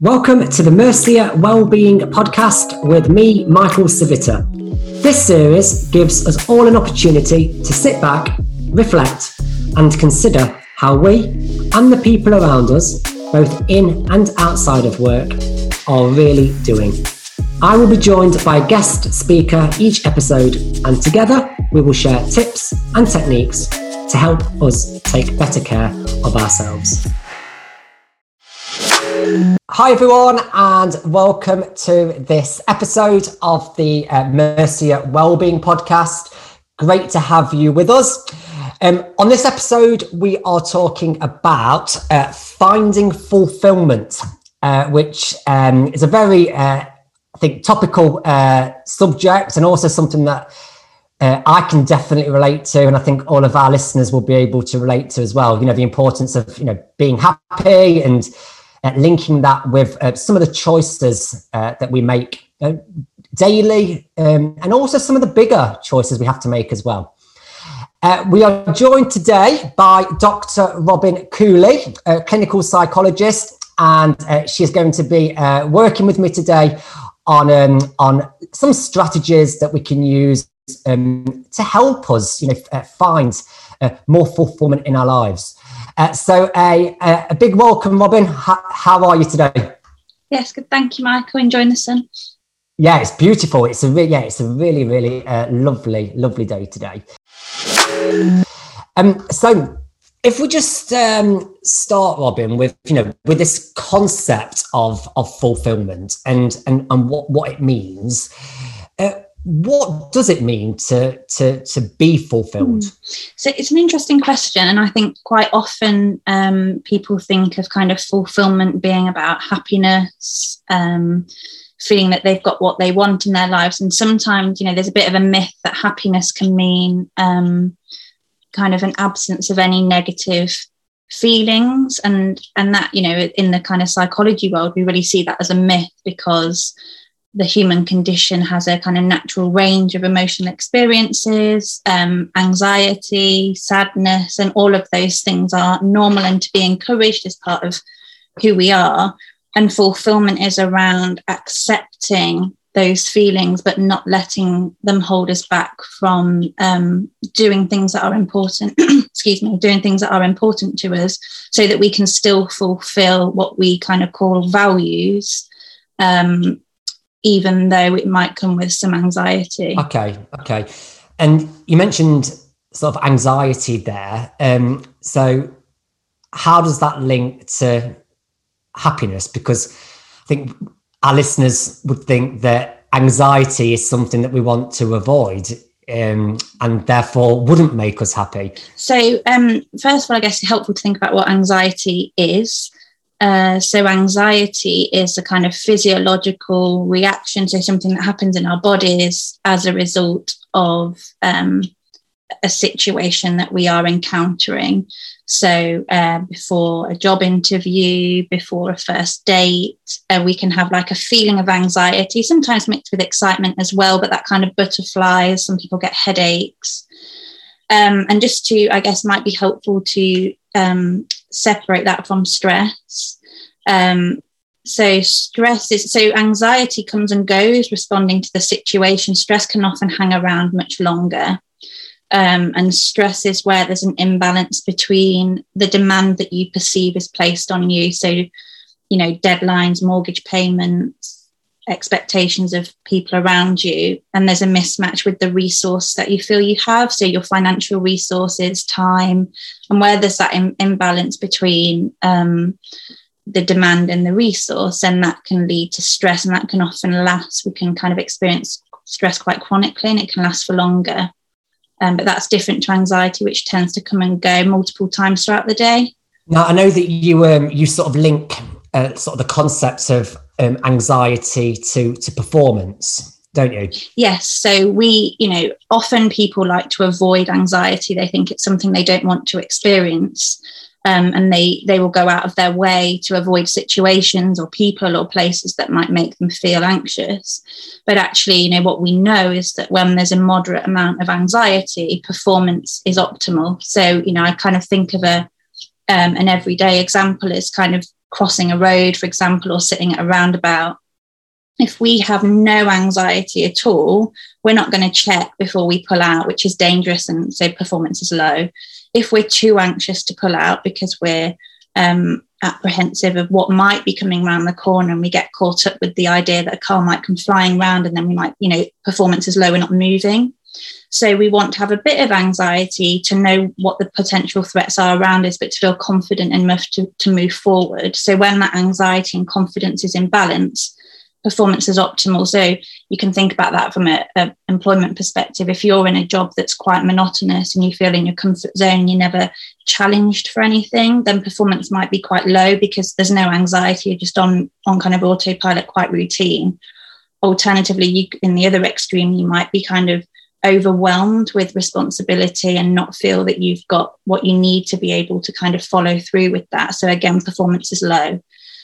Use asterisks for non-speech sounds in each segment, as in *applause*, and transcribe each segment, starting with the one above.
Welcome to the Mercia Wellbeing Podcast with me, Michael Civita. This series gives us all an opportunity to sit back, reflect, and consider how we and the people around us, both in and outside of work, are really doing. I will be joined by a guest speaker each episode, and together we will share tips and techniques to help us take better care of ourselves. Hi, everyone, and welcome to this episode of the uh, Mercia Wellbeing Podcast. Great to have you with us. Um, on this episode, we are talking about uh, finding fulfillment, uh, which um, is a very, uh, I think, topical uh, subject and also something that uh, I can definitely relate to, and I think all of our listeners will be able to relate to as well. You know, the importance of you know being happy and uh, linking that with uh, some of the choices uh, that we make uh, daily, um, and also some of the bigger choices we have to make as well. Uh, we are joined today by Dr. Robin Cooley, a clinical psychologist, and she is going to be working with me today on um, on some strategies that we can use um, to help us, you know, find more fulfillment in our lives. Uh, so a, a big welcome, Robin. How, how, are you today? Yes, good. Thank you, Michael. Enjoying the sun. Yeah, it's beautiful. It's a re- yeah, it's a really, really uh, lovely, lovely day today. Um, so if we just um, start, Robin, with you know, with this concept of of fulfillment and and and what what it means. What does it mean to to to be fulfilled mm. so it's an interesting question and i think quite often um, people think of kind of fulfillment being about happiness um, feeling that they've got what they want in their lives and sometimes you know there's a bit of a myth that happiness can mean um, kind of an absence of any negative feelings and and that you know in the kind of psychology world we really see that as a myth because the human condition has a kind of natural range of emotional experiences, um, anxiety, sadness, and all of those things are normal and to be encouraged as part of who we are. And fulfillment is around accepting those feelings, but not letting them hold us back from um, doing things that are important. *clears throat* excuse me, doing things that are important to us, so that we can still fulfill what we kind of call values. Um, even though it might come with some anxiety. Okay, okay. And you mentioned sort of anxiety there. Um, so, how does that link to happiness? Because I think our listeners would think that anxiety is something that we want to avoid um, and therefore wouldn't make us happy. So, um, first of all, I guess it's helpful to think about what anxiety is. Uh, so, anxiety is a kind of physiological reaction to something that happens in our bodies as a result of um, a situation that we are encountering. So, uh, before a job interview, before a first date, uh, we can have like a feeling of anxiety, sometimes mixed with excitement as well, but that kind of butterflies. Some people get headaches. Um, and just to, I guess, might be helpful to um, separate that from stress. Um, so stress is so anxiety comes and goes responding to the situation. Stress can often hang around much longer. Um, and stress is where there's an imbalance between the demand that you perceive is placed on you. So, you know, deadlines, mortgage payments, expectations of people around you and there's a mismatch with the resource that you feel you have. So your financial resources time and where there's that Im- imbalance between um, the demand and the resource and that can lead to stress and that can often last. We can kind of experience stress quite chronically and it can last for longer. Um, but that's different to anxiety which tends to come and go multiple times throughout the day. Now i know that you um, you sort of link uh, sort of the concepts of um, anxiety to to performance don't you? Yes so we you know often people like to avoid anxiety. They think it's something they don't want to experience um, and they they will go out of their way to avoid situations or people or places that might make them feel anxious. But actually you know what we know is that when there's a moderate amount of anxiety performance is optimal. So you know i kind of think of a um, an everyday example is kind of crossing a road for example or sitting at a roundabout if we have no anxiety at all, we're not going to check before we pull out, which is dangerous and so performance is low. If we're too anxious to pull out because we're um, apprehensive of what might be coming around the corner and we get caught up with the idea that a car might come flying around and then we might, you know, performance is low, we're not moving. So we want to have a bit of anxiety to know what the potential threats are around us, but to feel confident enough to, to move forward. So when that anxiety and confidence is in balance, performance is optimal. So you can think about that from an employment perspective. If you're in a job that's quite monotonous and you feel in your comfort zone, you're never challenged for anything, then performance might be quite low because there's no anxiety. You're just on on kind of autopilot, quite routine. Alternatively, you, in the other extreme, you might be kind of overwhelmed with responsibility and not feel that you've got what you need to be able to kind of follow through with that. So again, performance is low.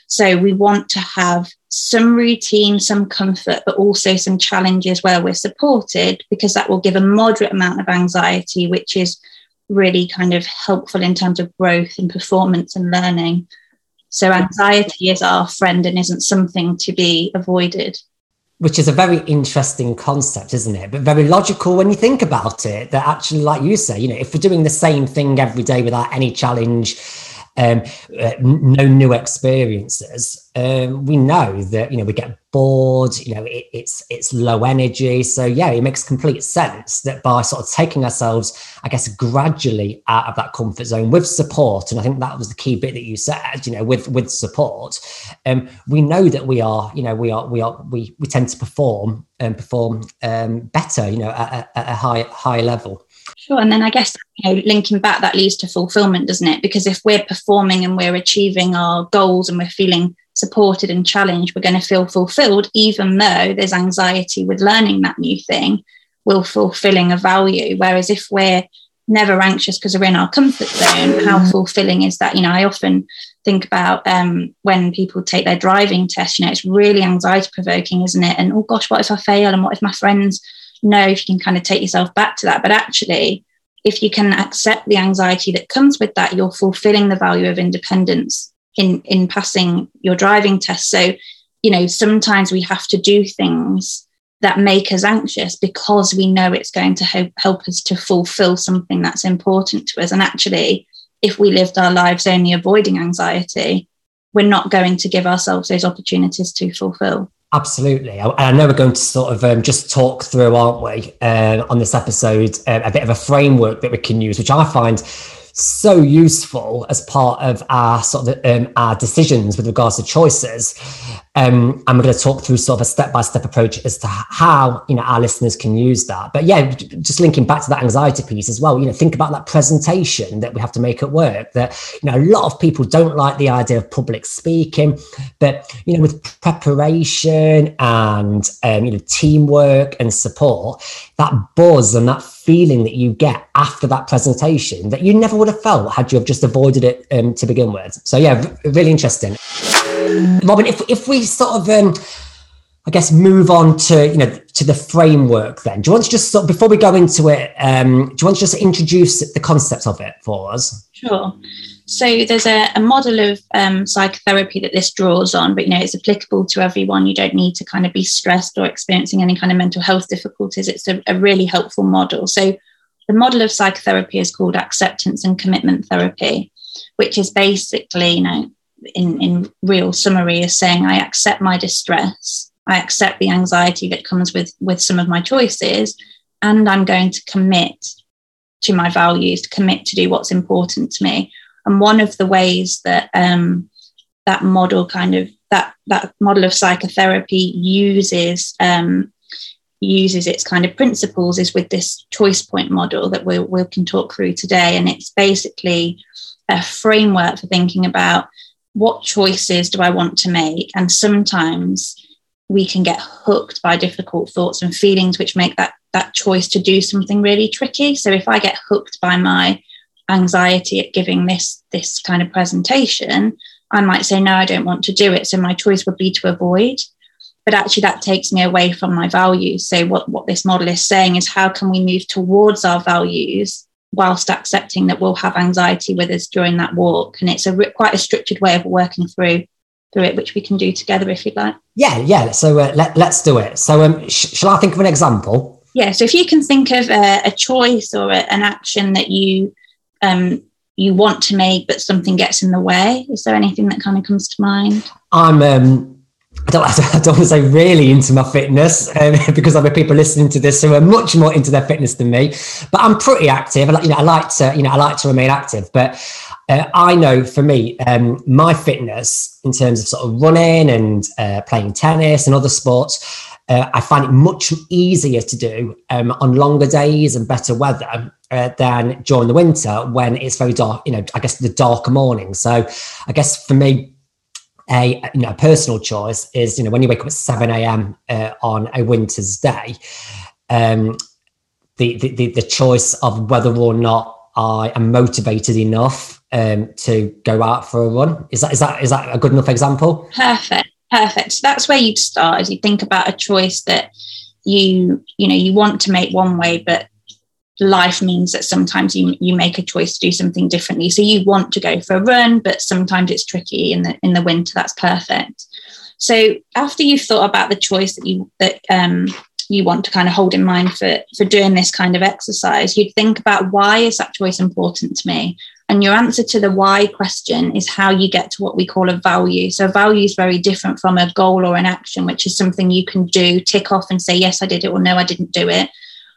So we want to have some routine, some comfort, but also some challenges where we're supported because that will give a moderate amount of anxiety, which is really kind of helpful in terms of growth and performance and learning. So anxiety is our friend and isn't something to be avoided. Which is a very interesting concept, isn't it? But very logical when you think about it. That actually, like you say, you know, if we're doing the same thing every day without any challenge, um, uh, no new experiences, um, we know that you know we get bored. You know, it, it's it's low energy. So yeah, it makes complete sense that by sort of taking ourselves, I guess, gradually out of that comfort zone with support, and I think that was the key bit that you said. You know, with with support, um, we know that we are, you know, we are we are we we tend to perform and perform um, better. You know, at, at a high high level. Sure. And then I guess, you know, linking back, that leads to fulfillment, doesn't it? Because if we're performing and we're achieving our goals and we're feeling supported and challenged, we're going to feel fulfilled, even though there's anxiety with learning that new thing, we're fulfilling a value. Whereas if we're never anxious because we're in our comfort zone, how mm. fulfilling is that? You know, I often think about um, when people take their driving test, you know, it's really anxiety provoking, isn't it? And oh gosh, what if I fail? And what if my friends know if you can kind of take yourself back to that. But actually, if you can accept the anxiety that comes with that, you're fulfilling the value of independence in in passing your driving test. So, you know, sometimes we have to do things that make us anxious because we know it's going to help, help us to fulfill something that's important to us. And actually, if we lived our lives only avoiding anxiety, we're not going to give ourselves those opportunities to fulfill. Absolutely. I, I know we're going to sort of um, just talk through, aren't we, uh, on this episode, uh, a bit of a framework that we can use, which I find so useful as part of our sort of um, our decisions with regards to choices. Um, and we're going to talk through sort of a step by step approach as to how you know our listeners can use that. But yeah, just linking back to that anxiety piece as well. You know, think about that presentation that we have to make at work. That you know, a lot of people don't like the idea of public speaking, but you know, with preparation and um, you know teamwork and support, that buzz and that feeling that you get after that presentation that you never would have felt had you have just avoided it um, to begin with. So yeah, really interesting. Robin, if if we sort of um, I guess move on to you know to the framework then. Do you want to just sort of, before we go into it, um, do you want to just introduce the concept of it for us? Sure. So there's a, a model of um, psychotherapy that this draws on, but you know it's applicable to everyone. You don't need to kind of be stressed or experiencing any kind of mental health difficulties. It's a, a really helpful model. So the model of psychotherapy is called acceptance and commitment therapy, which is basically, you know, in, in real summary, is saying I accept my distress, I accept the anxiety that comes with with some of my choices, and I'm going to commit to my values, to commit to do what's important to me and one of the ways that um, that model kind of that that model of psychotherapy uses um, uses its kind of principles is with this choice point model that we, we can talk through today. And it's basically a framework for thinking about what choices do I want to make? And sometimes we can get hooked by difficult thoughts and feelings which make that that choice to do something really tricky. So if I get hooked by my anxiety at giving this this kind of presentation, I might say, no, I don't want to do it. So my choice would be to avoid. But actually, that takes me away from my values. So, what, what this model is saying is how can we move towards our values whilst accepting that we'll have anxiety with us during that walk? And it's a quite a structured way of working through through it, which we can do together if you'd like. Yeah, yeah. So uh, let, let's do it. So, um, sh- shall I think of an example? Yeah. So, if you can think of a, a choice or a, an action that you um, you want to make, but something gets in the way? Is there anything that kind of comes to mind? I'm. Um, *laughs* I don't, I don't want to say really into my fitness um, *laughs* because other people listening to this who are much more into their fitness than me. But I'm pretty active. I, you know, I like to, you know, I like to remain active. But uh, I know for me, um, my fitness in terms of sort of running and uh, playing tennis and other sports, uh, I find it much easier to do um, on longer days and better weather uh, than during the winter when it's very dark, you know, I guess the darker morning. So I guess for me, a you know a personal choice is you know when you wake up at 7 a.m. Uh, on a winter's day, um, the, the the choice of whether or not I am motivated enough um, to go out for a run is that is that is that a good enough example? Perfect, perfect. So that's where you'd start. As you think about a choice that you you know you want to make one way, but life means that sometimes you, you make a choice to do something differently. So you want to go for a run, but sometimes it's tricky in the in the winter. That's perfect. So after you've thought about the choice that you that um, you want to kind of hold in mind for for doing this kind of exercise, you'd think about why is that choice important to me. And your answer to the why question is how you get to what we call a value. So, a value is very different from a goal or an action, which is something you can do, tick off and say, yes, I did it, or no, I didn't do it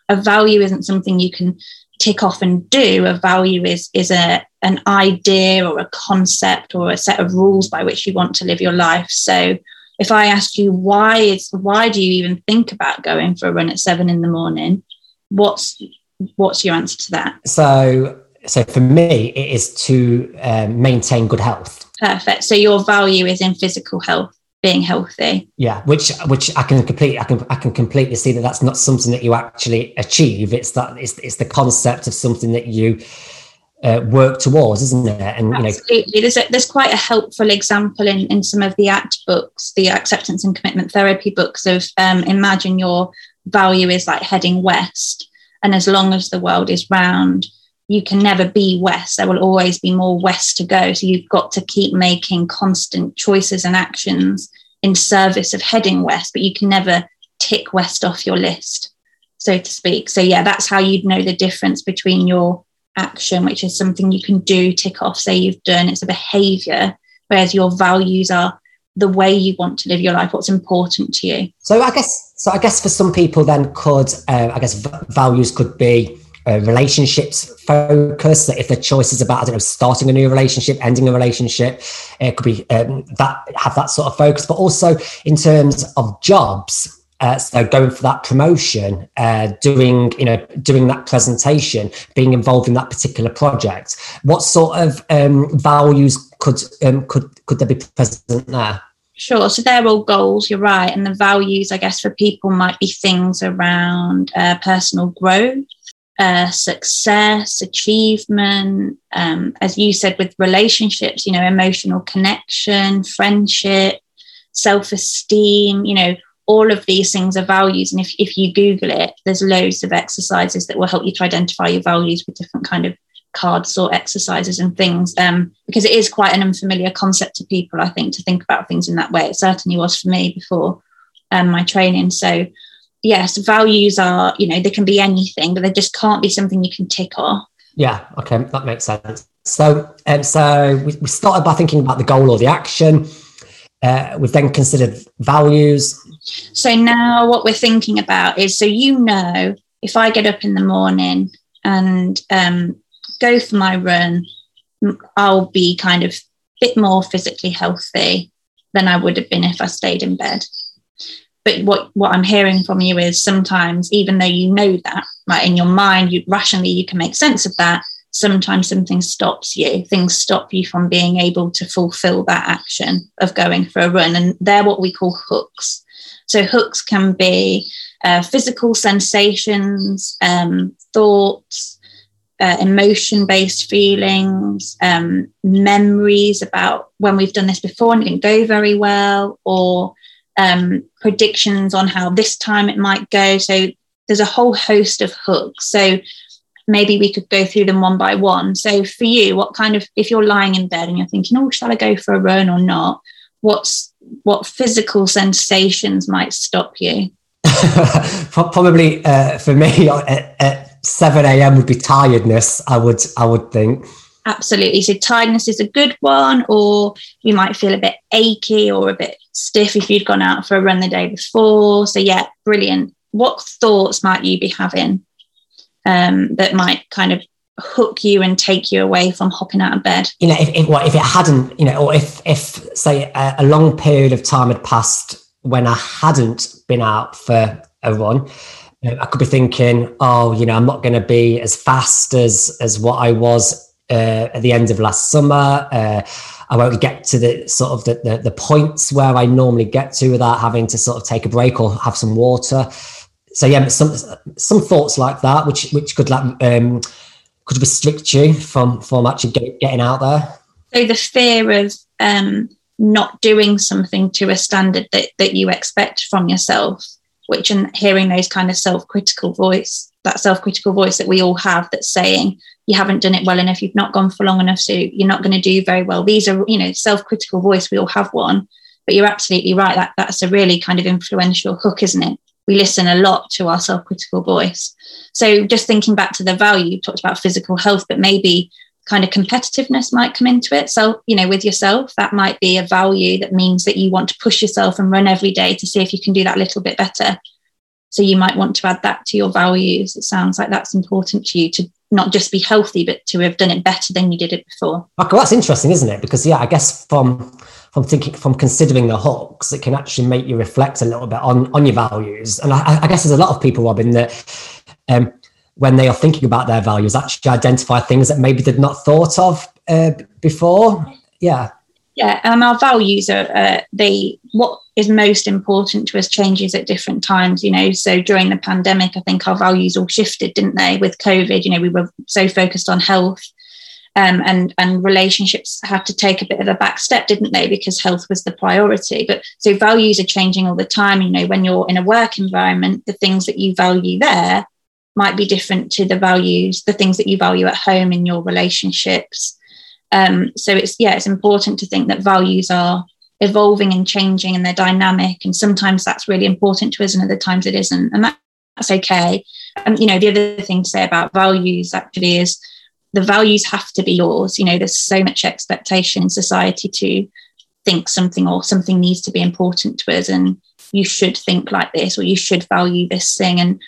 a value isn't something you can tick off and do. A value is is a an idea or a concept or a set of rules by which you want to live your life. So if I asked you why is why do you even think about going for a run at seven in the morning, what's what's your answer to that? So so for me, it is to um, maintain good health. Perfect. So your value is in physical health being healthy. Yeah, which which I can completely I can I can completely see that that's not something that you actually achieve. It's that it's it's the concept of something that you uh, work towards, isn't it? And absolutely, you know, there's a, there's quite a helpful example in in some of the ACT books, the acceptance and commitment therapy books of um, imagine your value is like heading west, and as long as the world is round you can never be west. There will always be more west to go. So you've got to keep making constant choices and actions in service of heading west but you can never tick west off your list so to speak. So yeah that's how you'd know the difference between your action which is something you can do tick off say you've done. It's a behavior whereas your values are the way you want to live your life what's important to you. So i guess so i guess for some people then could uh, i guess v- values could be uh, relationships focus that if the choice is about i don't know starting a new relationship ending a relationship it could be um, that have that sort of focus but also in terms of jobs uh, so going for that promotion, uh, doing you know doing that presentation, being involved in that particular project. What sort of um, values could um, could could there be present there? Sure. So they're all goals. You're right, and the values, I guess, for people might be things around uh, personal growth, uh, success, achievement, um, as you said, with relationships, you know, emotional connection, friendship, self esteem, you know, all of these things are values. And if, if you Google it, there's loads of exercises that will help you to identify your values with different kind of cards or exercises and things um, because it is quite an unfamiliar concept to people, I think, to think about things in that way. It certainly was for me before um, my training. So yes, values are, you know, they can be anything, but they just can't be something you can tick off. Yeah, okay, that makes sense. So, um, so we, we started by thinking about the goal or the action. Uh, we've then considered values. So now what we're thinking about is, so you know, if I get up in the morning and um, go for my run, I'll be kind of a bit more physically healthy than I would have been if I stayed in bed but what what i'm hearing from you is sometimes even though you know that right in your mind you rationally you can make sense of that sometimes something stops you. Things stop you from being able to fulfill that action of going for a run. And they're what we call hooks. So hooks can be uh, physical sensations um, thoughts uh, emotion based feelings, um, memories about when we've done this before and it didn't go very well, or um, predictions on how this time it might go. So there's a whole host of hooks. So maybe we could go through them one by one. So for you, what kind of if you're lying in bed and you're thinking, oh, shall I go for a run or not? What's what physical sensations might stop you? *laughs* Probably uh, for me *laughs* at, at 7 a.m. would be tiredness. I would I would think. Absolutely. So tiredness is a good one, or you might feel a bit achy or a bit stiff if you'd gone out for a run the day before. So yeah, brilliant. What thoughts might you be having um, that might kind of hook you and take you away from hopping out of bed? You know, if, if, well, if it hadn't, you know, or if, if say a, a long period of time had passed when I hadn't been out for a run, I could be thinking, oh, you know, I'm not going to be as fast as as what I was uh, at the end of last summer. Uh, I won't get to the sort of the, the, the points where I normally get to without having to sort of take a break or have some water. So yeah, some some thoughts like that, which which could like um, could restrict you from from actually get, getting out there. So the fear of um, not doing something to a standard that that you expect from yourself, which and hearing those kind of self critical voice, that self critical voice that we all have, that's saying you haven't done it well enough, you've not gone for long enough, so you're not going to do very well. These are, you know, self-critical voice. We all have one, but you're absolutely right. That that's a really kind of influential hook, isn't it? We listen a lot to our self-critical voice. So just thinking back to the value, you talked about physical health, but maybe kind of competitiveness might come into it. So, you know, with yourself, that might be a value that means that you want to push yourself and run every day to see if you can do that little bit better. So you might want to add that to your values. It sounds like that's important to you to not just be healthy, but to have done it better than you did it before. Okay, that's interesting, isn't it? Because yeah, I guess from from thinking from considering the hooks, it can actually make you reflect a little bit on on your values. And I, I guess there's a lot of people, Robin, that um, when they are thinking about their values, actually identify things that maybe they'd not thought of uh, before. Yeah yeah and our values are uh, they what is most important to us changes at different times you know. So during the pandemic i think our values all shifted didn't they with covid you know we were so focused on health um, and and relationships had to take a bit of a back step didn't they because health was the priority. But so values are changing all the time you know. When you're in a work environment the things that you value there might be different to the values the things that you value at home in your relationships um, so it's yeah, it's important to think that values are evolving and changing and they're dynamic. And sometimes that's really important to us, and other times it isn't. And that, that's okay. And you know, the other thing to say about values actually is the values have to be yours. You know, there's so much expectation in society to think something or something needs to be important to us, and you should think like this or you should value this thing. And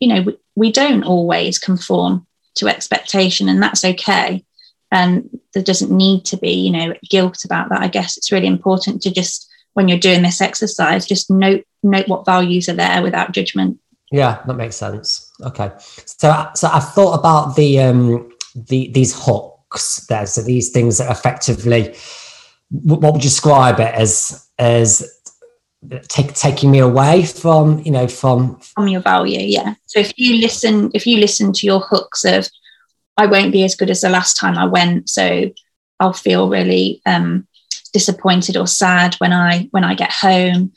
you know, we, we don't always conform to expectation, and that's okay and there doesn't need to be you know guilt about that. I guess it's really important to just when you're doing this exercise just note note what values are there without judgment. Yeah that makes sense. Okay. So so i've thought about the um the these hooks there. So these things that effectively what would you describe it as as take, taking me away from you know from from your value yeah. So if you listen if you listen to your hooks of I won't be as good as the last time I went. So I'll feel really um, disappointed or sad when I when I get home.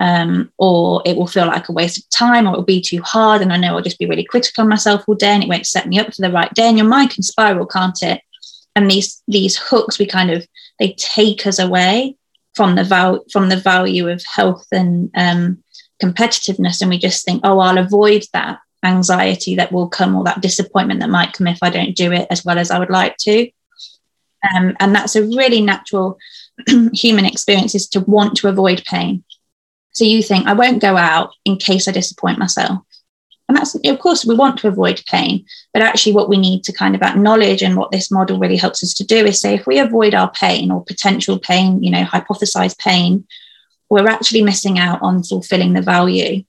Um, or it will feel like a waste of time, or it'll be too hard, and I know I'll just be really critical on myself all day, and it won't set me up for the right day. And your mind can spiral, can't it? And these these hooks, we kind of they take us away from the val- from the value of health and um, competitiveness, and we just think, oh, I'll avoid that anxiety that will come or that disappointment that might come if I don't do it as well as I would like to. Um, and that's a really natural *clears throat* human experience is to want to avoid pain. So you think, I won't go out in case I disappoint myself. And that's, of course, we want to avoid pain. But actually, what we need to kind of acknowledge and what this model really helps us to do is say, if we avoid our pain or potential pain, you know, hypothesized pain, we're actually missing out on fulfilling the value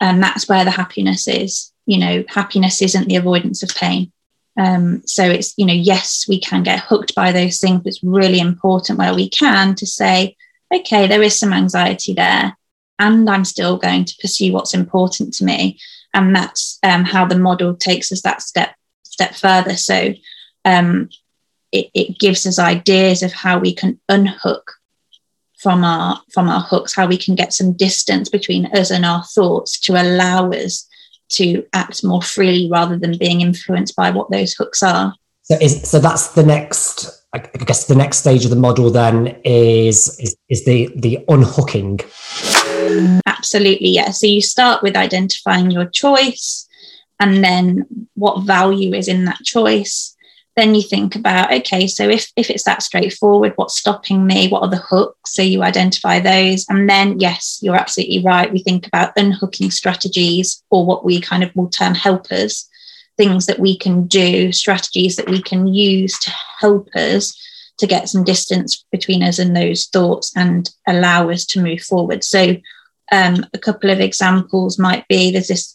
and that's where the happiness is. You know happiness isn't the avoidance of pain. Um, so it's you know yes we can get hooked by those things but it's really important where we can to say okay there is some anxiety there and i'm still going to pursue what's important to me. And that's um, how the model takes us that step step further. So um, it, it gives us ideas of how we can unhook from our from our hooks, how we can get some distance between us and our thoughts to allow us to act more freely rather than being influenced by what those hooks are. So is so that's the next I guess the next stage of the model then is is, is the the unhooking. Absolutely, yeah. So you start with identifying your choice and then what value is in that choice then you think about okay so if if it's that straightforward what's stopping me? What are the hooks? So you identify those. And then yes you're absolutely right. We think about unhooking strategies or what we kind of will term helpers things that we can do strategies that we can use to help us to get some distance between us and those thoughts and allow us to move forward. So um, a couple of examples might be there's this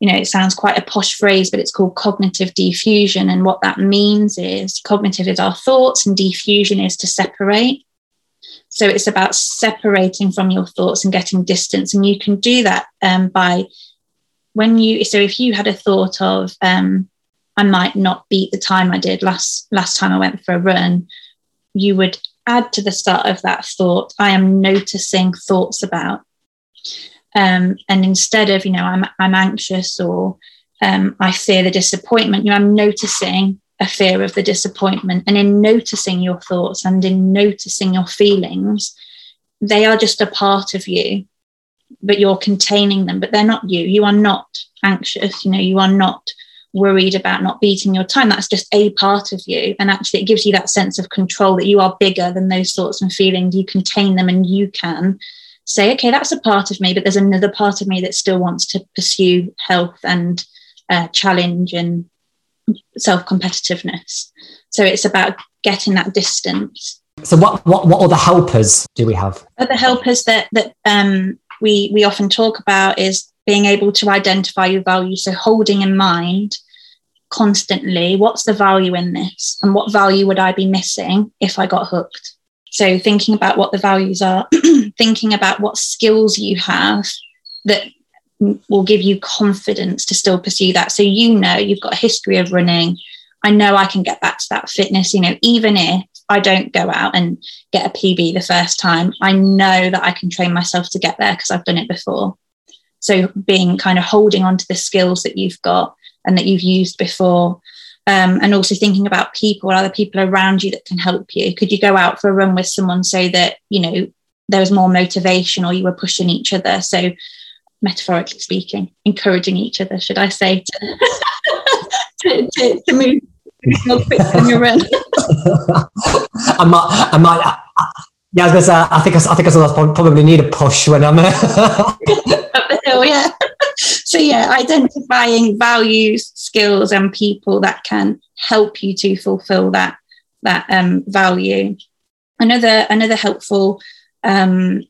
you know, it sounds quite a posh phrase, but it's called cognitive defusion. And what that means is cognitive is our thoughts, and defusion is to separate. So it's about separating from your thoughts and getting distance. And you can do that um, by when you, so if you had a thought of, um, I might not beat the time I did last last time I went for a run, you would add to the start of that thought, I am noticing thoughts about. Um, and instead of, you know, I'm, I'm anxious or um, I fear the disappointment, you know, I'm noticing a fear of the disappointment. And in noticing your thoughts and in noticing your feelings, they are just a part of you, but you're containing them, but they're not you. You are not anxious, you know, you are not worried about not beating your time. That's just a part of you. And actually, it gives you that sense of control that you are bigger than those thoughts and feelings. You contain them and you can say, okay, that's a part of me, but there's another part of me that still wants to pursue health and uh, challenge and self competitiveness. So it's about getting that distance. So what what what other helpers do we have? Other helpers that that um, we we often talk about is being able to identify your value. So holding in mind constantly what's the value in this and what value would I be missing if I got hooked. So, thinking about what the values are, *clears throat* thinking about what skills you have that will give you confidence to still pursue that. So, you know, you've got a history of running. I know I can get back to that fitness, you know, even if I don't go out and get a PB the first time, I know that I can train myself to get there because I've done it before. So, being kind of holding on to the skills that you've got and that you've used before um, and also thinking about people, other people around you that can help you. Could you go out for a run with someone so that you know there was more motivation, or you were pushing each other? So, metaphorically speaking, encouraging each other, should I say, to, *laughs* to, to, to move more quick on your run. *laughs* I might, I might. I, yeah, I was gonna say, I think I, I think I probably need a push when I'm *laughs* up the hill. Yeah so yeah identifying values skills and people that can help you to fulfill that that um, value. Another another helpful um,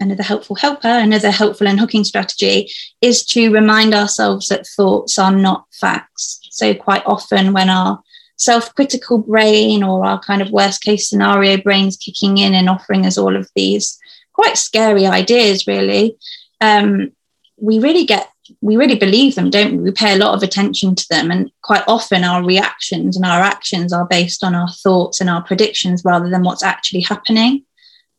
another helpful helper another helpful unhooking strategy is to remind ourselves that thoughts are not facts. So quite often when our self-critical brain or our kind of worst case scenario brains kicking in and offering us all of these quite scary ideas really um, we really get we really believe them, don't we? We pay a lot of attention to them. And quite often our reactions and our actions are based on our thoughts and our predictions rather than what's actually happening.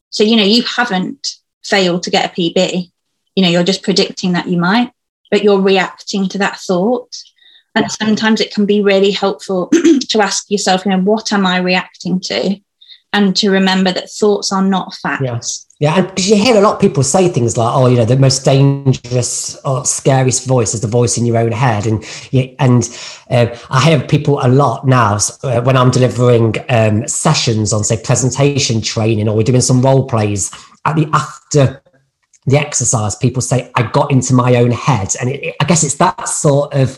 So, you know, you haven't failed to get a PB. You know, you're just predicting that you might, but you're reacting to that thought. And sometimes it can be really helpful *clears throat* to ask yourself, you know, what am I reacting to? And to remember that thoughts are not facts. Yes yeah, and because you hear a lot of people say things like, "Oh, you know, the most dangerous or scariest voice is the voice in your own head," and and uh, I hear people a lot now uh, when I'm delivering um, sessions on, say, presentation training, or we're doing some role plays at the after the exercise. People say, "I got into my own head," and it, it, I guess it's that sort of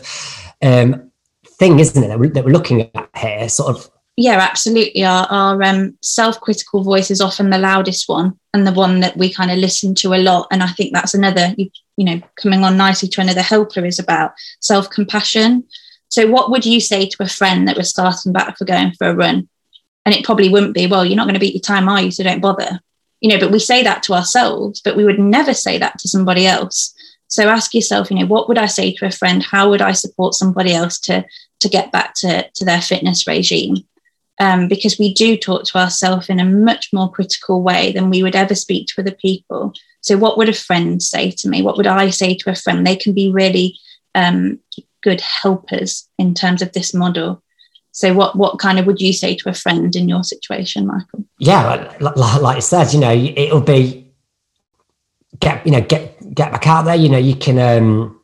um, thing, isn't it, that we're, that we're looking at here, sort of yeah, absolutely. Our, our um, self critical voice is often the loudest one and the one that we kind of listen to a lot. And I think that's another, you, you know, coming on nicely to another helper is about self compassion. So, what would you say to a friend that was starting back for going for a run? And it probably wouldn't be, well, you're not going to beat your time, are you? So don't bother. You know, but we say that to ourselves, but we would never say that to somebody else. So ask yourself, you know, what would I say to a friend? How would I support somebody else to to get back to, to their fitness regime. Um, because we do talk to ourselves in a much more critical way than we would ever speak to other people. So, what would a friend say to me? What would I say to a friend? They can be really um, good helpers in terms of this model. So, what what kind of would you say to a friend in your situation, Michael? Yeah, like, like I said, you know, it'll be get you know get get back out there. You know, you can um,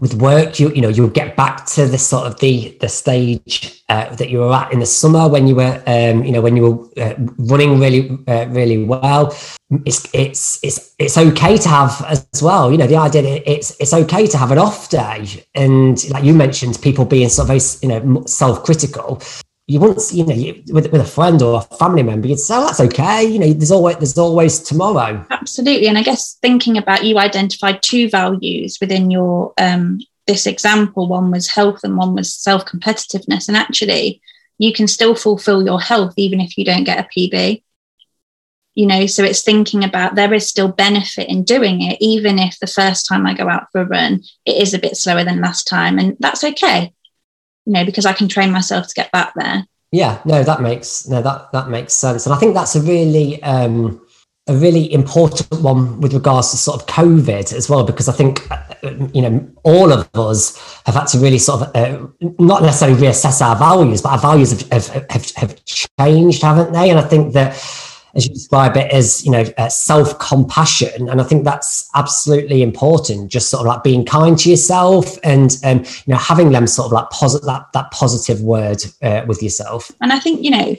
with work you you know you'll get back to the sort of the the stage uh, that you were at in the summer when you were um, you know when you were uh, running really uh, really well. It's it's it's it's okay to have as well. You know the idea that it's it's okay to have an off day. And like you mentioned people being sort of very you know self-critical you wouldn't, you know, you, with, with a friend or a family member, you'd say, oh, that's okay. You know, there's always, there's always tomorrow. Absolutely. And I guess thinking about you identified two values within your, um, this example, one was health and one was self competitiveness. And actually, you can still fulfill your health even if you don't get a PB. You know, so it's thinking about there is still benefit in doing it, even if the first time I go out for a run, it is a bit slower than last time. And that's okay you know, because I can train myself to get back there. Yeah, no, that makes no that that makes sense, and I think that's a really um, a really important one with regards to sort of COVID as well, because I think you know all of us have had to really sort of uh, not necessarily reassess our values, but our values have, have, have, have changed, haven't they? And I think that as you describe it, as you know, uh, self compassion, and I think that's absolutely important. Just sort of like being kind to yourself, and um, you know, having them sort of like positive that that positive word uh, with yourself. And I think you know,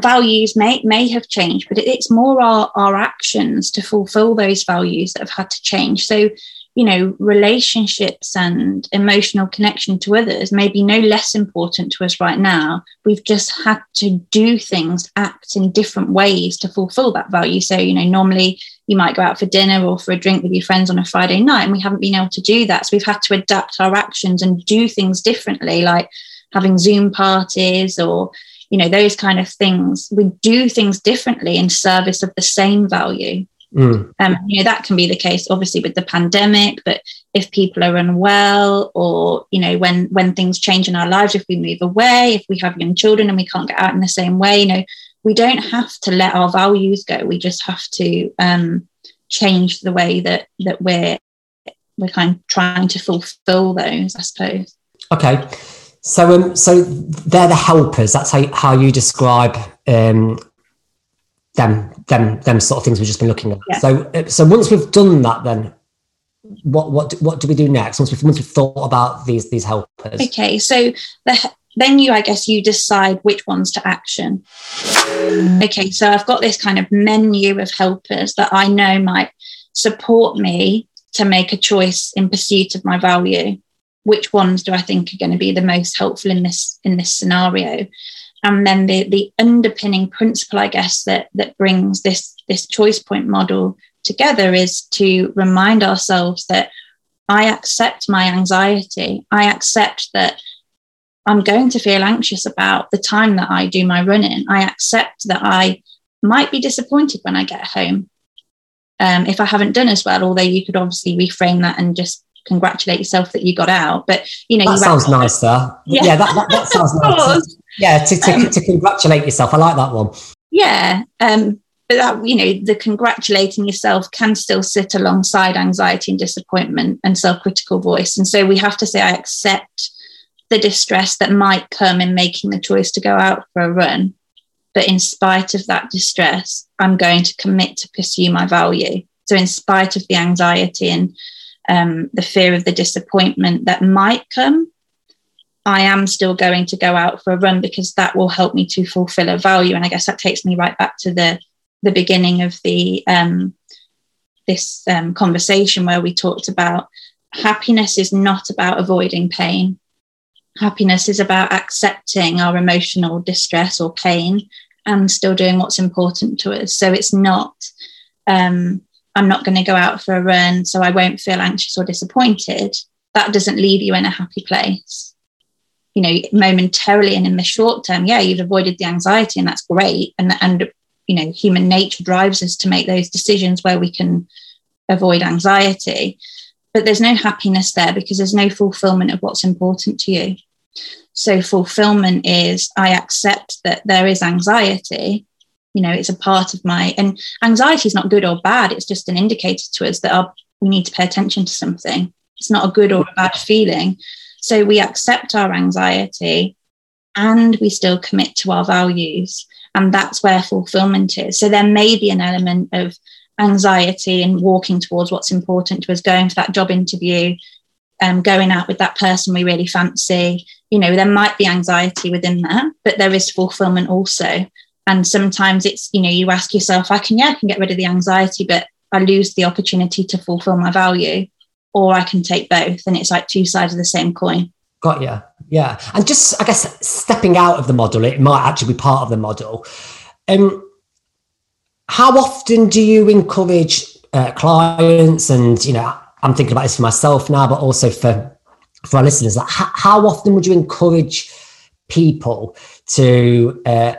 values may may have changed, but it's more our our actions to fulfil those values that have had to change. So you know, relationships and emotional connection to others may be no less important to us right now. We've just had to do things, act in different ways to fulfill that value. So, you know, normally you might go out for dinner or for a drink with your friends on a Friday night, and we haven't been able to do that. So we've had to adapt our actions and do things differently, like having Zoom parties or you know those kind of things we do things differently in service of the same value Mm. Um, you know that can be the case, obviously, with the pandemic. But if people are unwell, or you know, when when things change in our lives, if we move away, if we have young children and we can't get out in the same way, you know, we don't have to let our values go. We just have to um, change the way that that we're we're kind of trying to fulfill those, I suppose. Okay. So, um, so they're the helpers. That's how, how you describe um, them them them sort of things we've just been looking at. Yeah. So uh, so once we've done that, then what what what do we do next? Once we've once we've thought about these these helpers. Okay, so the, then you I guess you decide which ones to action. Okay, so I've got this kind of menu of helpers that I know might support me to make a choice in pursuit of my value. Which ones do I think are going to be the most helpful in this in this scenario? And then the the underpinning principle i guess that that brings this this choice point model together is to remind ourselves that i accept my anxiety. I accept that i'm going to feel anxious about the time that i do my running. I accept that i might be disappointed when i get home. Um, if i haven't done as well although you could obviously reframe that and just congratulate yourself that you got out but you know that you sounds nice *laughs* yeah, yeah that, that, that sounds *laughs* nice yeah, to, to, um, to congratulate yourself. I like that one. Yeah. Um, but that, you know, the congratulating yourself can still sit alongside anxiety and disappointment and self critical voice. And so we have to say, I accept the distress that might come in making the choice to go out for a run. But in spite of that distress, I'm going to commit to pursue my value. So, in spite of the anxiety and um, the fear of the disappointment that might come, I am still going to go out for a run because that will help me to fulfill a value. And I guess that takes me right back to the the beginning of the um, this um, conversation where we talked about happiness is not about avoiding pain. Happiness is about accepting our emotional distress or pain and still doing what's important to us. So it's not, um, I'm not going to go out for a run so I won't feel anxious or disappointed. That doesn't leave you in a happy place you know momentarily and in the short term yeah you've avoided the anxiety and that's great and and you know human nature drives us to make those decisions where we can avoid anxiety but there's no happiness there because there's no fulfillment of what's important to you So fulfillment is I accept that there is anxiety. You know, it's a part of my and anxiety is not good or bad. It's just an indicator to us that our, we need to pay attention to something. It's not a good or a bad feeling. So we accept our anxiety and we still commit to our values. And that's where fulfillment is. So there may be an element of anxiety and walking towards what's important to us, going for that job interview, um, going out with that person we really fancy. You know, there might be anxiety within that, but there is fulfillment also. And sometimes it's, you know, you ask yourself, I can, yeah, I can get rid of the anxiety, but I lose the opportunity to fulfill my value, or I can take both. And it's like two sides of the same coin. Got you. Yeah. And just, I guess, stepping out of the model, it might actually be part of the model. Um, how often do you encourage uh, clients and, you know, I'm thinking about this for myself now, but also for for our listeners. Like, how, how often would you encourage people to uh,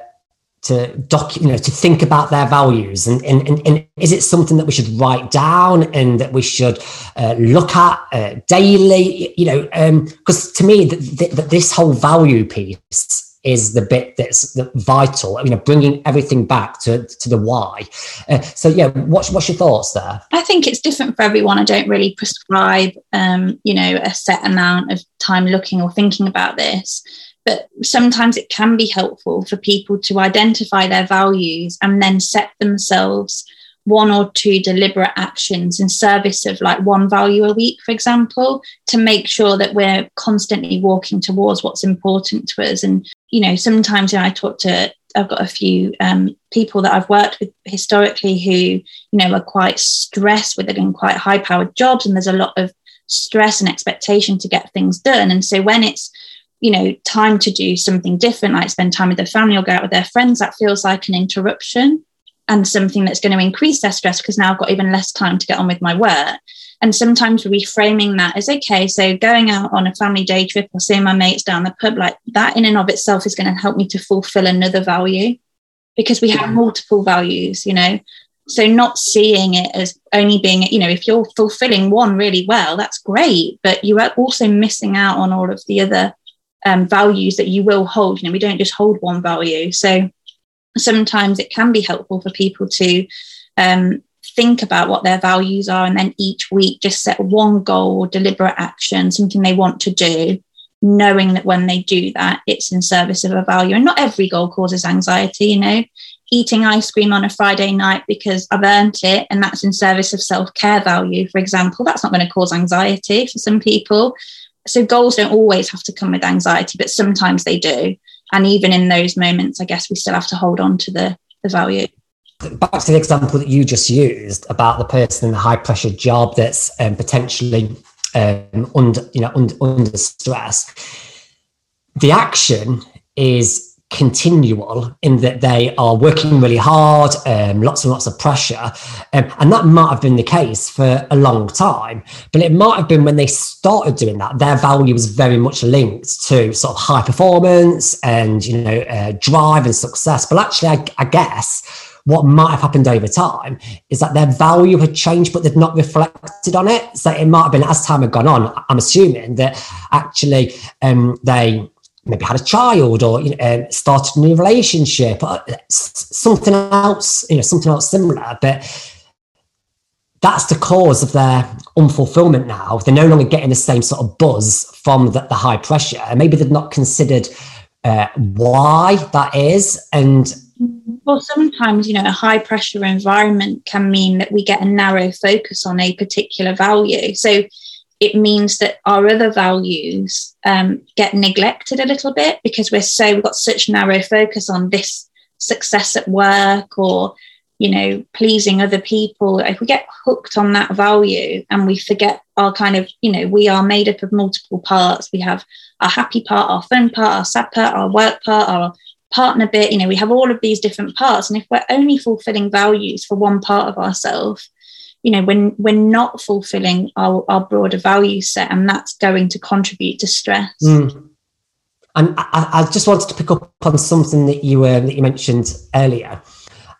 to doc, you know, to think about their values, and, and, and, and, is it something that we should write down and that we should uh, look at uh, daily? You know, because um, to me, that this whole value piece is the bit that's vital you know bringing everything back to to the why. Uh, so yeah what's what's your thoughts there? I think it's different for everyone. I don't really prescribe um you know a set amount of time looking or thinking about this but sometimes it can be helpful for people to identify their values and then set themselves one or two deliberate actions in service of like one value a week, for example, to make sure that we're constantly walking towards what's important to us. And, you know, sometimes you know, I talk to, I've got a few um, people that I've worked with historically who, you know, are quite stressed with it in quite high powered jobs. And there's a lot of stress and expectation to get things done. And so when it's, you know, time to do something different, like spend time with their family or go out with their friends, that feels like an interruption and something that's going to increase their stress because now I've got even less time to get on with my work. And sometimes reframing that as okay, so going out on a family day trip or seeing my mates down the pub, like that in and of itself is going to help me to fulfill another value because we have multiple values, you know. So not seeing it as only being, you know, if you're fulfilling one really well, that's great, but you are also missing out on all of the other um, values that you will hold. You know, we don't just hold one value. So sometimes it can be helpful for people to um, think about what their values are and then each week just set one goal deliberate action, something they want to do, knowing that when they do that, it's in service of a value. And not every goal causes anxiety, you know. Eating ice cream on a Friday night because I've earned it and that's in service of self care value, for example, that's not going to cause anxiety for some people. So, goals don't always have to come with anxiety, but sometimes they do and even in those moments i guess we still have to hold on to the the value. Back to the example that you just used about the person in the high pressure job that's um, potentially um, under you know under, under stress. The action is continual in that they are working really hard, um, lots and lots of pressure. Um, and that might have been the case for a long time, but it might have been when they started doing that, their value was very much linked to sort of high performance and, you know, uh, drive and success. But actually, I, I guess what might have happened over time is that their value had changed, but they've not reflected on it. So it might have been as time had gone on, I'm assuming that actually um, they maybe had a child or you know, um, started a new relationship or something else, you know, something else similar. But that's the cause of their unfulfillment now. They're no longer getting the same sort of buzz from the, the high pressure. And maybe they've not considered uh, why that is. And well, sometimes, you know, a high pressure environment can mean that we get a narrow focus on a particular value. So it means that our other values um, get neglected a little bit because we're so we've got such narrow focus on this success at work or you know pleasing other people. If we get hooked on that value and we forget our kind of you know we are made up of multiple parts. We have our happy part our fun part our sad part our work part our partner bit you know we have all of these different parts. And if we're only fulfilling values for one part of ourselves you know when we're not fulfilling our, our broader value set and that's going to contribute to stress mm. and I, I, just wanted to pick up on something that you um, that you mentioned earlier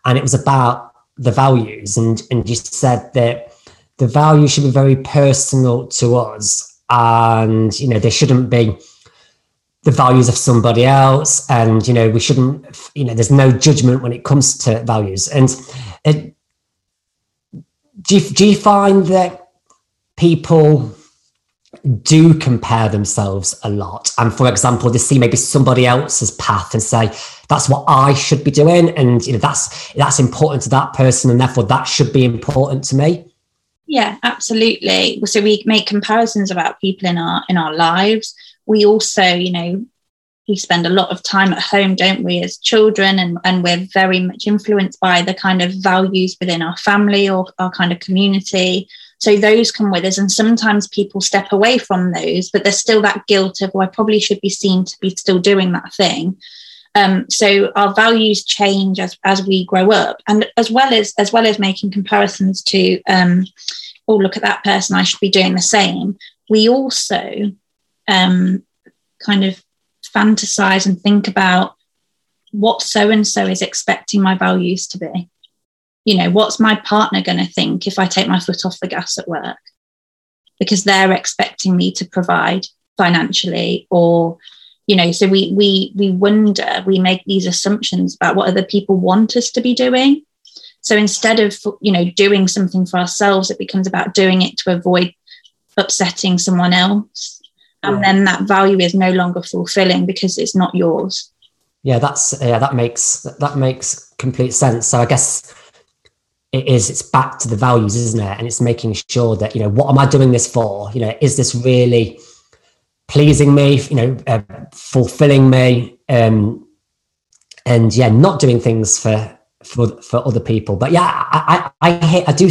and it was about the values and and you said that the value should be very personal to us and you know they shouldn't be the values of somebody else and you know we shouldn't you know there's no judgment when it comes to values and it, do you, do you find that people do compare themselves a lot? And for example they see maybe somebody else's path and say that's what i should be doing and you know that's that's important to that person and therefore that should be important to me. Yeah absolutely. So we make comparisons about people in our in our lives. We also you know we spend a lot of time at home don't we as children and and we're very much influenced by the kind of values within our family or our kind of community so those come with us. And sometimes people step away from those, but there's still that guilt of, well, I probably should be seen to be still doing that thing. Um, so our values change as, as we grow up and as well as as well as making comparisons to um, oh look at that person i should be doing the same we also um, kind of fantasize and think about what so and so is expecting my values to be. You know, what's my partner going to think if I take my foot off the gas at work? Because they're expecting me to provide financially or you know so we we we wonder we make these assumptions about what other people want us to be doing. So instead of you know doing something for ourselves it becomes about doing it to avoid upsetting someone else and then that value is no longer fulfilling because it's not yours. Yeah that's yeah that makes that makes complete sense. So i guess it is it's back to the values isn't it? And it's making sure that you know what am i doing this for? You know is this really pleasing me you know uh, fulfilling me? Um and yeah not doing things for for for other people. But yeah i i i, I do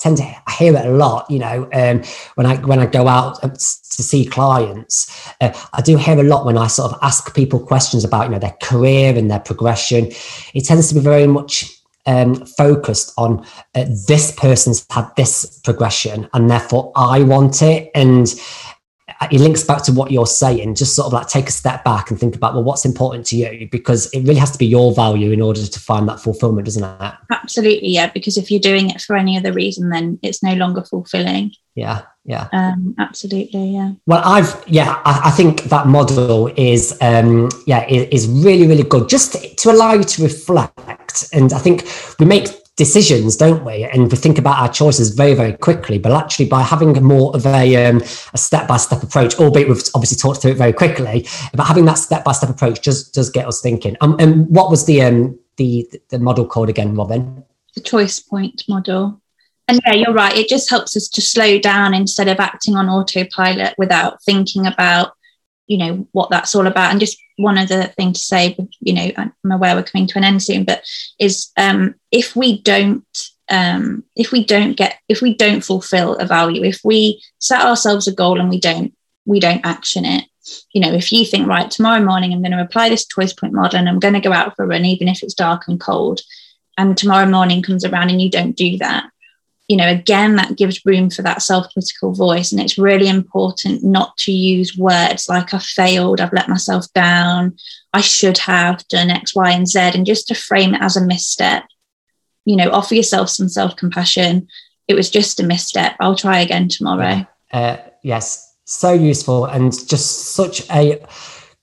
tend to I hear it a lot you know um when i when i go out to see clients uh, i do hear a lot when i sort of ask people questions about you know their career and their progression it tends to be very much um, focused on uh, this person's had this progression and therefore I want it. And it links back to what you're saying, just sort of like take a step back and think about, well, what's important to you? Because it really has to be your value in order to find that fulfillment, doesn't it? Absolutely. Yeah. Because if you're doing it for any other reason, then it's no longer fulfilling. Yeah. Yeah. Um, absolutely. Yeah. Well, I've, yeah, I, I think that model is, um, yeah, is, is really, really good just to, to allow you to reflect. And I think we make decisions, don't we? And we think about our choices very, very quickly. But actually, by having more of a, um, a step-by-step approach, albeit we've obviously talked through it very quickly, but having that step-by-step approach just does get us thinking. Um, and what was the um, the the model called again, Robin? The choice point model. And yeah, you're right. It just helps us to slow down instead of acting on autopilot without thinking about you know what that's all about. And just one other thing to say you know i'm aware we're coming to an end soon but is um, if we don't um, if we don't get if we don't fulfill a value if we set ourselves a goal and we don't we don't action it you know if you think right tomorrow morning i'm going to apply this choice point model and i'm going to go out for a run even if it's dark and cold and tomorrow morning comes around and you don't do that you know, again, that gives room for that self critical voice. And it's really important not to use words like I failed, I've let myself down, I should have done X, Y, and Z, and just to frame it as a misstep. You know, offer yourself some self compassion. It was just a misstep. I'll try again tomorrow. Uh, yes, so useful and just such a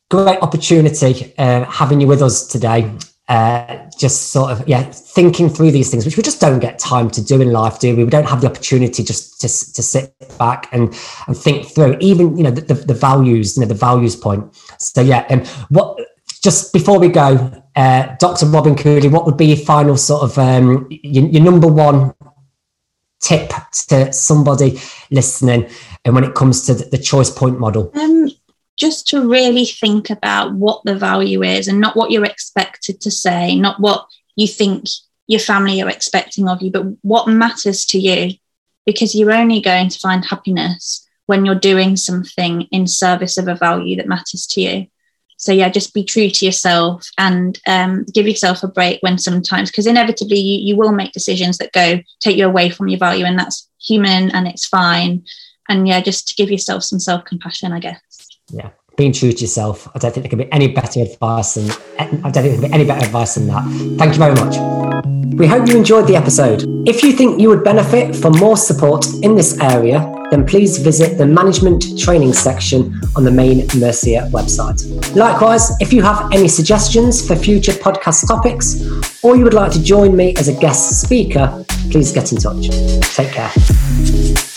great opportunity uh, having you with us today uh, just sort of yeah thinking through these things which we just don't get time to do in life do we? We don't have the opportunity just to, to sit back and and think through even you know the, the, values you know the values point. So yeah and um, what just before we go uh, dr robin cooley what would be your final sort of um, your, your number one tip to somebody listening and when it comes to the, the choice point model? Um, just to really think about what the value is and not what you're expected to say, not what you think your family are expecting of you, but what matters to you. Because you're only going to find happiness when you're doing something in service of a value that matters to you. So, yeah, just be true to yourself and um, give yourself a break when sometimes, because inevitably you, you will make decisions that go take you away from your value, and that's human and it's fine. And yeah, just to give yourself some self compassion, I guess yeah, being true to yourself. I don't think there can be any better advice than I don't think there can be any better advice than that. Thank you very much. We hope you enjoyed the episode. If you think you would benefit from more support in this area, then please visit the management training section on the main Mercia website. Likewise, if you have any suggestions for future podcast topics or you would like to join me as a guest speaker, please get in touch. Take care.